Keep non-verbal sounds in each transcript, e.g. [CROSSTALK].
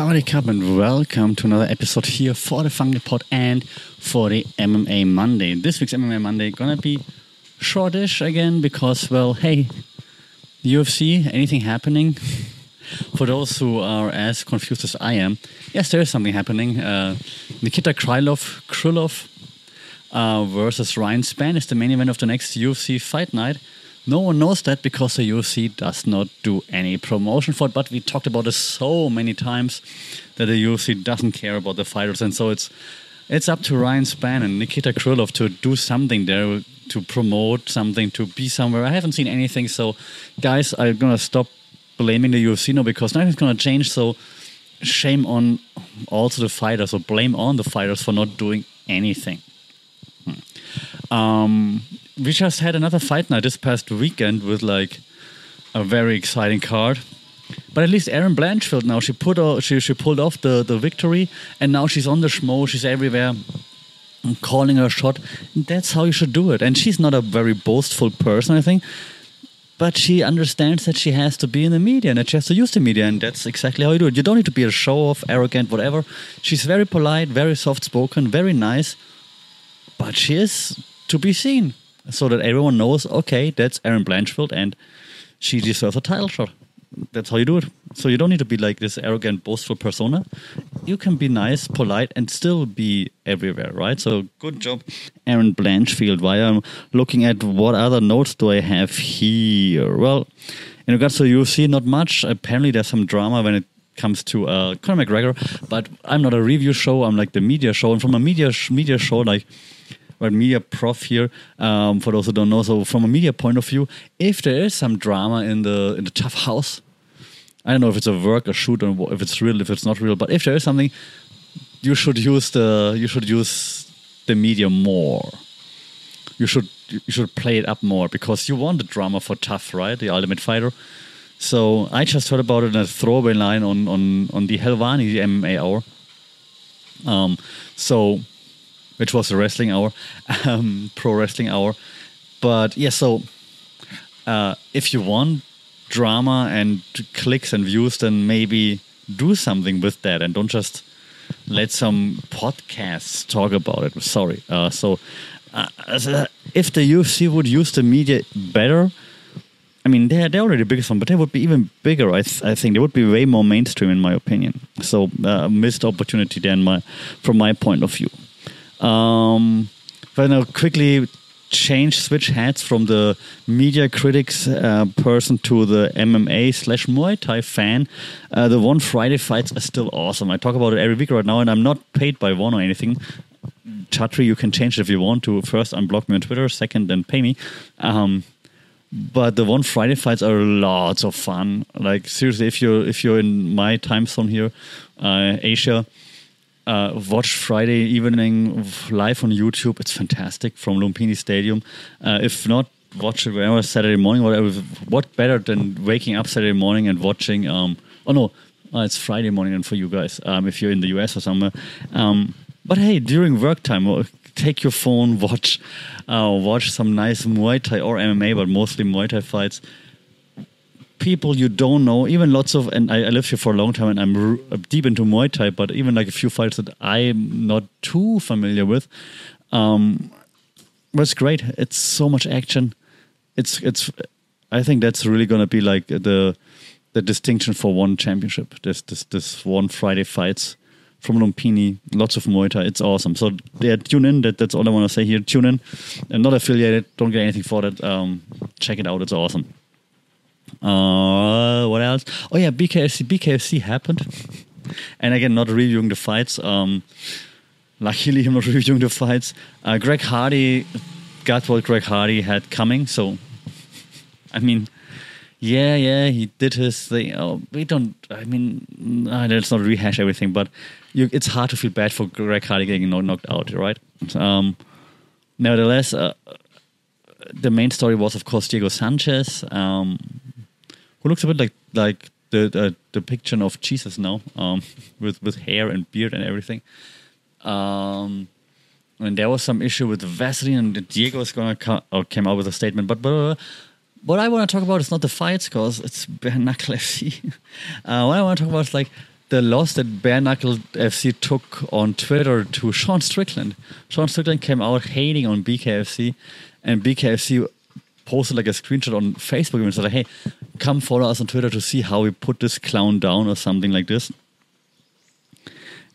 Saudi Cup and welcome to another episode here for the Funky Pod and for the MMA Monday. This week's MMA Monday gonna be shortish again because, well, hey, UFC, anything happening? [LAUGHS] for those who are as confused as I am, yes, there is something happening. Uh, Nikita Krylov, Krylov uh, versus Ryan Spann is the main event of the next UFC fight night. No one knows that because the UFC does not do any promotion for it. But we talked about this so many times that the UFC doesn't care about the fighters, and so it's it's up to Ryan Spann and Nikita Krylov to do something there to promote something to be somewhere. I haven't seen anything, so guys, I'm gonna stop blaming the UFC now because nothing's gonna change. So shame on also the fighters, or blame on the fighters for not doing anything. Hmm. Um, we just had another fight night this past weekend with like a very exciting card. But at least Erin Blanchfield now she put uh, she she pulled off the the victory and now she's on the schmo. She's everywhere. Calling her shot. That's how you should do it. And she's not a very boastful person, I think. But she understands that she has to be in the media and that she has to use the media, and that's exactly how you do it. You don't need to be a show off, arrogant, whatever. She's very polite, very soft spoken, very nice, but she is to be seen so that everyone knows, okay, that's Erin Blanchfield and she deserves a title shot. That's how you do it. So you don't need to be like this arrogant, boastful persona. You can be nice, polite, and still be everywhere, right? So good job, Erin Blanchfield. While I'm looking at what other notes do I have here? Well, in regards to UFC, not much. Apparently, there's some drama when it comes to uh, Conor McGregor, but I'm not a review show. I'm like the media show, and from a media sh- media show, like right, media prof here. Um, for those who don't know, so from a media point of view, if there is some drama in the in the TUF house, I don't know if it's a work, a shoot, or if it's real, if it's not real. But if there is something, you should use the you should use the media more. You should you should play it up more because you want the drama for TUF, right? The Ultimate Fighter. So I just heard about it in a throwaway line on on on the Helwani MMA hour. Um, so which was a wrestling hour, um, pro wrestling hour. But yeah, so uh, if you want drama and clicks and views, then maybe do something with that and don't just let some podcasts talk about it. Sorry. Uh, so uh, if the UFC would use the media better, I mean, they're, they're already the biggest one, but they would be even bigger. I, th- I think they would be way more mainstream, in my opinion. So, uh, missed opportunity there, my, from my point of view. Um, but now quickly change switch hats from the media critics uh, person to the MMA slash Muay Thai fan. Uh, the One Friday fights are still awesome. I talk about it every week right now, and I'm not paid by one or anything. Chatri, you can change it if you want to. First, unblock me on Twitter. Second, then pay me. Um, but the One Friday fights are lots of fun. Like seriously, if you're if you're in my time zone here, uh, Asia uh, watch Friday evening live on YouTube. It's fantastic from Lumpini Stadium. Uh, if not, watch it whenever Saturday morning. Whatever. What better than waking up Saturday morning and watching? Um, oh no, uh, it's Friday morning and for you guys. Um, if you're in the US or somewhere. Um, but hey, during work time, uh, take your phone, [LAUGHS] watch, uh, watch some nice Muay Thai or MMA, but mostly Muay Thai fights people you don't know, even lots of, and I, I lived here for a long time and I'm r- deep into Muay Thai, but even like a few fights that I'm not too familiar with. Um, was great. It's so much action. It's, it's, I think that's really going to be like the, the distinction for one championship. This, this, this one Friday fights from Lumpini, lots of Muay Thai. It's awesome. So yeah, tune in. That, that's all I want to say here. Tune in. I'm not affiliated. Don't get anything for that. Um, check it out. It's awesome. Uh, what else? Oh yeah, BKFC. BKFC happened, and again, not reviewing the fights. Um, luckily, [LAUGHS] I'm not reviewing the fights. Uh, Greg Hardy got what Greg Hardy had coming. So, I mean, yeah, yeah, he did his thing. Oh, we don't. I mean, uh, let's not rehash everything, but you, it's hard to feel bad for Greg Hardy getting knocked out, right? Um, nevertheless, uh, the main story was, of course, Diego Sanchez. Um, who looks a bit like like the the depiction of Jesus now, um, [LAUGHS] with with hair and beard and everything. Um, and there was some issue with Vaseline, and Diego is gonna come, or came out with a statement. But, but what I want to talk about is not the fights, cause it's bare knuckle [LAUGHS] FC. uh, what I want to talk about is like the loss that Bare Knuckle FC took on Twitter to Sean Strickland. Sean Strickland came out hating on BKFC, and BKFC posted like a screenshot on Facebook and said, "Hey, come follow us on Twitter to see how we put this clown down or something like this."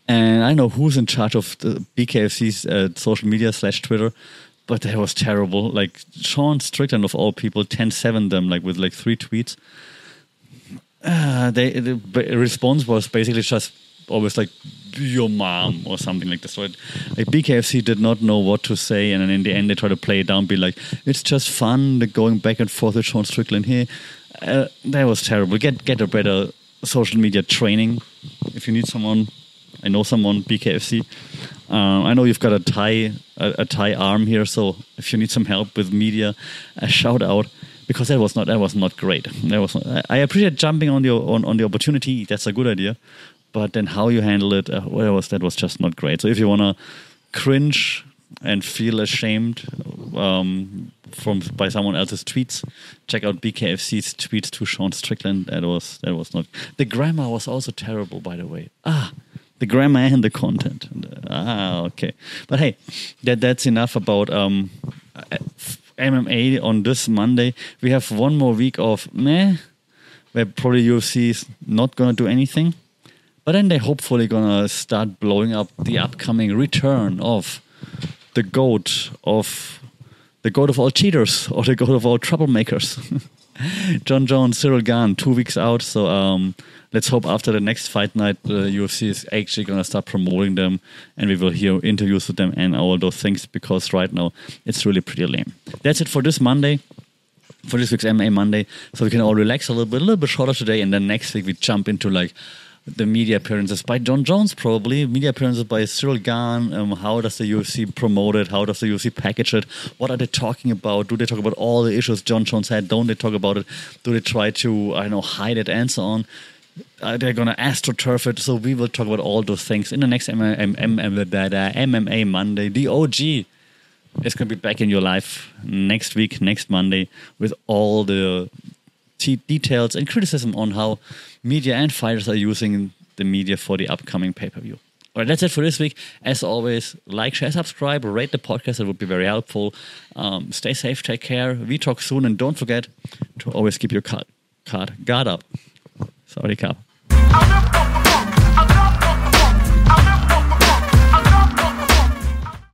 And I know who's in charge of the BKFC's uh, social media slash Twitter, but that was terrible. Like Sean Strickland of all people, 10-7 them like with like three tweets. Uh, they the response was basically just always like your mom or something like this. So it, like BKFC did not know what to say, and then in the end they try to play it down, be like, "It's just fun, going back and forth with Sean Strickland here." Uh, that was terrible. Get get a better social media training if you need someone. I know someone BKFC. Uh, I know you've got a Thai a, a arm here, so if you need some help with media, a shout out because that was not that was not great. That was not, I appreciate jumping on the on, on the opportunity. That's a good idea, but then how you handle it, uh, well, was that was just not great. So if you want to cringe and feel ashamed um, from by someone else's tweets, check out BKFC's tweets to Sean Strickland. That was that was not the grammar was also terrible, by the way. Ah, the grammar and the content. Ah, okay. But hey, that that's enough about um, MMA on this Monday. We have one more week of meh, where probably UFC is not gonna do anything. But then they're hopefully gonna start blowing up the upcoming return of the goat of the goat of all cheaters or the goat of all troublemakers. [LAUGHS] Jon Jones, Cyril Gane, two weeks out. So um, let's hope after the next fight night, the UFC is actually going to start promoting them and we will hear interviews with them and all those things because right now it's really pretty lame. That's it for this Monday. For this week's MMA Monday, so we can all relax a little bit, a little bit shorter today, and then next week we jump into like the media appearances by Jon Jones, probably media appearances by Cyril Gane. Um, how does the UFC promote it? How does the UFC package it? What are they talking about? Do they talk about all the issues Jon Jones had? Don't they talk about it? Do they try to I don't know hide it and so on? Uh, they're gonna astroturf it. So we will talk about all those things in the next MMA Monday. The OG is gonna be back in your life next week, next Monday, with all the details and criticism on how media and fighters are using the media for the upcoming pay per view. All right, that's it for this week. As always, like, share, subscribe, rate the podcast. That would be very helpful. Um, stay safe, take care. We talk soon, and don't forget to always keep your card, card guard up. Sorry, Cap.